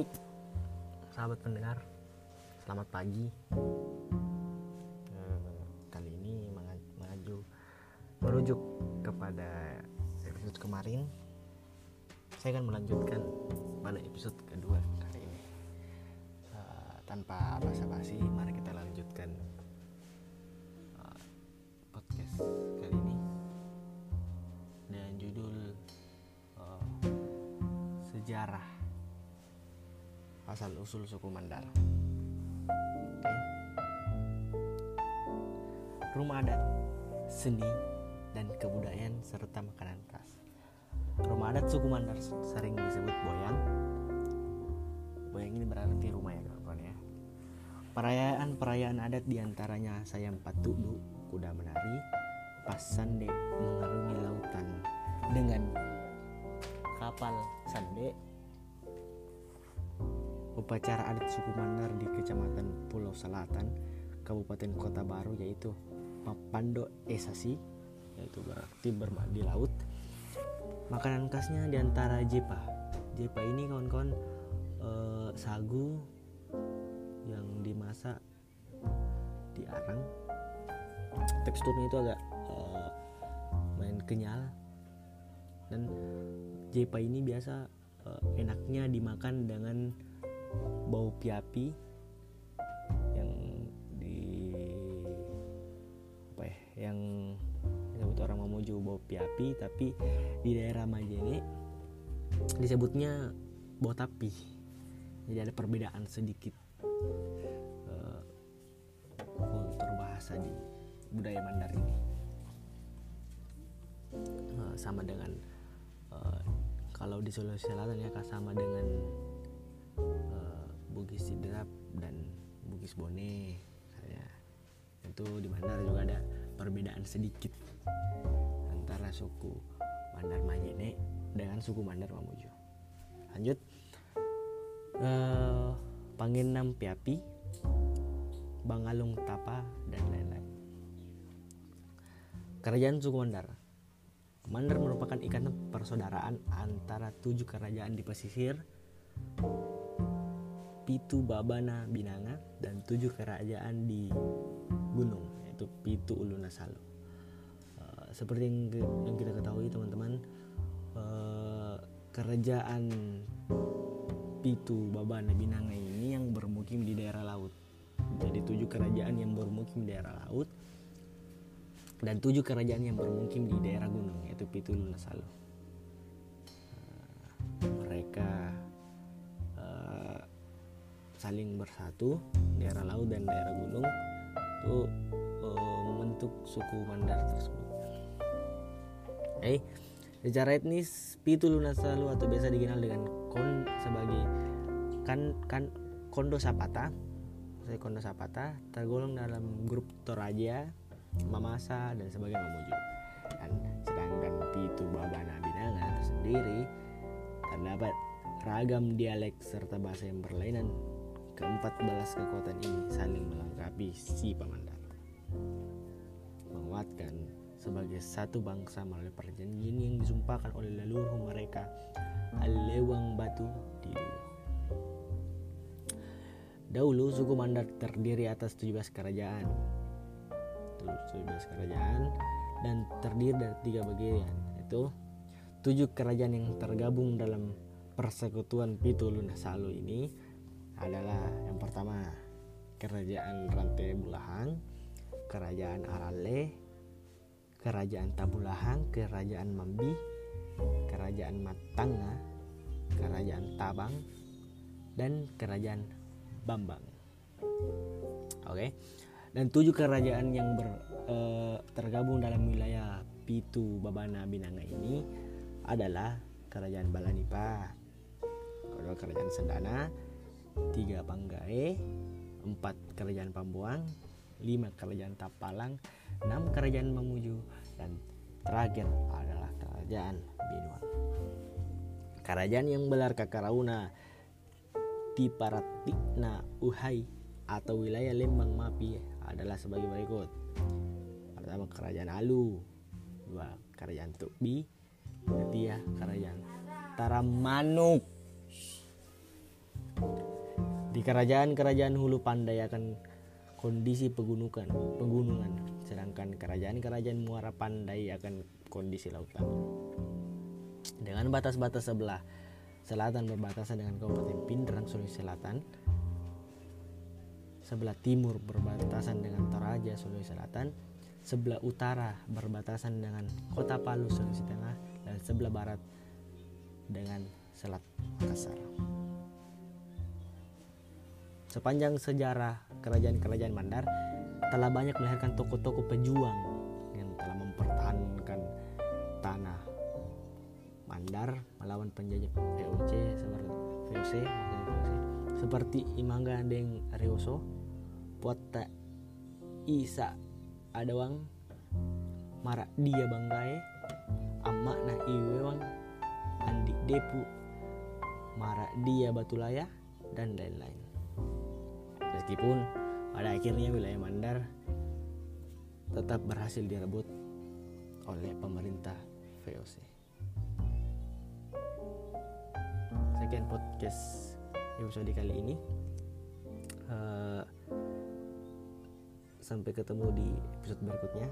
Baik, sahabat pendengar, selamat pagi. Eh, kali ini menga- mengaju merujuk kepada episode kemarin. Saya akan melanjutkan pada episode kedua kali ini. Eh, tanpa basa-basi, mari kita asal usul suku Mandar. Oke. Rumah adat, seni, dan kebudayaan serta makanan khas. Rumah adat suku Mandar sering disebut boyang. Boyang ini berarti rumah ya kawan ya. Perayaan-perayaan adat di antaranya sayam patudu, kuda menari, pas sande mengarungi lautan dengan kapal sande upacara adat suku Mandar di Kecamatan Pulau Selatan, Kabupaten Kota Baru yaitu Papando Esasi, yaitu berarti bermak di laut. Makanan khasnya di antara jepa. Jepa ini kawan-kawan eh, sagu yang dimasak di arang. Teksturnya itu agak eh, main kenyal dan jepa ini biasa eh, enaknya dimakan dengan bau piapi yang di apa ya yang disebut orang Mamuju bau piapi tapi di daerah Majene disebutnya bau tapi. Jadi ada perbedaan sedikit eh, kultur bahasa di budaya Mandar ini. Eh, sama dengan eh, kalau di Sulawesi Selatan ya sama dengan eh, Bugis Sidrap dan Bugis Bone ya. itu di Mandar juga ada perbedaan sedikit antara suku Mandar Majene dengan suku Mandar Mamuju. Lanjut. Eh, Panginam Piapi Bangalung Tapa dan lain-lain. Kerajaan suku Mandar. Mandar merupakan ikatan persaudaraan antara tujuh kerajaan di pesisir Pitu Babana Binanga dan tujuh kerajaan di gunung yaitu Pitu Uluna Salo. Eh, seperti yang, yang kita ketahui teman-teman, eh, kerajaan Pitu Babana Binanga ini yang bermukim di daerah laut. Jadi tujuh kerajaan yang bermukim di daerah laut dan tujuh kerajaan yang bermukim di daerah gunung yaitu Pitu Uluna Salo. Saling bersatu daerah laut dan daerah gunung itu eh, membentuk suku Mandar tersebut. Oke, secara etnis Pitu Lunasalu atau biasa dikenal dengan Kon sebagai kan kan Kondo Sapata, saya Kondo Sapata tergolong dalam grup Toraja, Mamasa dan sebagai Mamuju. Dan sedangkan Pitu Babana Binanga tersendiri terdapat ragam dialek serta bahasa yang berlainan keempat belas kekuatan ini saling melengkapi si Pamandar menguatkan sebagai satu bangsa melalui perjanjian yang disumpahkan oleh leluhur mereka Alewang Batu di Dahulu suku Mandar terdiri atas 17 kerajaan. Tuh, 17 kerajaan dan terdiri dari tiga bagian yaitu tujuh kerajaan yang tergabung dalam persekutuan Pitu Lunasalu ini adalah yang pertama kerajaan Rantai Bulahang, kerajaan Arale, kerajaan Tabulahang, kerajaan Mambi, kerajaan Matanga, kerajaan Tabang, dan kerajaan Bambang. Oke. Dan tujuh kerajaan yang ber, eh, tergabung dalam wilayah Pitu Babana Binanga ini adalah kerajaan Balanipa, kerajaan Sendana, tiga Panggae, empat kerajaan Pambuang, lima kerajaan Tapalang, enam kerajaan Mamuju, dan terakhir adalah kerajaan Binuang. Kerajaan yang belar Kakarauna Tiparatikna Uhai atau wilayah Lembang Mapi adalah sebagai berikut. Pertama kerajaan Alu, dua kerajaan Tukbi, ketiga kerajaan Taramanuk. Di kerajaan-kerajaan hulu pandai akan kondisi pegunungan, pegunungan, sedangkan kerajaan-kerajaan muara pandai akan kondisi lautan. Dengan batas-batas sebelah selatan berbatasan dengan Kabupaten Pindrang Sulawesi Selatan, sebelah timur berbatasan dengan Toraja Sulawesi Selatan, sebelah utara berbatasan dengan Kota Palu Sulawesi Tengah dan sebelah barat dengan Selat Makassar. Sepanjang sejarah kerajaan-kerajaan Mandar telah banyak melahirkan tokoh-tokoh pejuang yang telah mempertahankan tanah Mandar melawan penjajah VOC seperti VOC seperti Imangga Deng Rioso, Puata Isa Adawang, Marak Dia Banggai, Amak Na Iwewang, Andi Depu, Marak Dia Batulaya, dan lain-lain. Meskipun pada akhirnya wilayah Mandar tetap berhasil direbut oleh pemerintah VOC. Sekian podcast episode kali ini. Uh, sampai ketemu di episode berikutnya.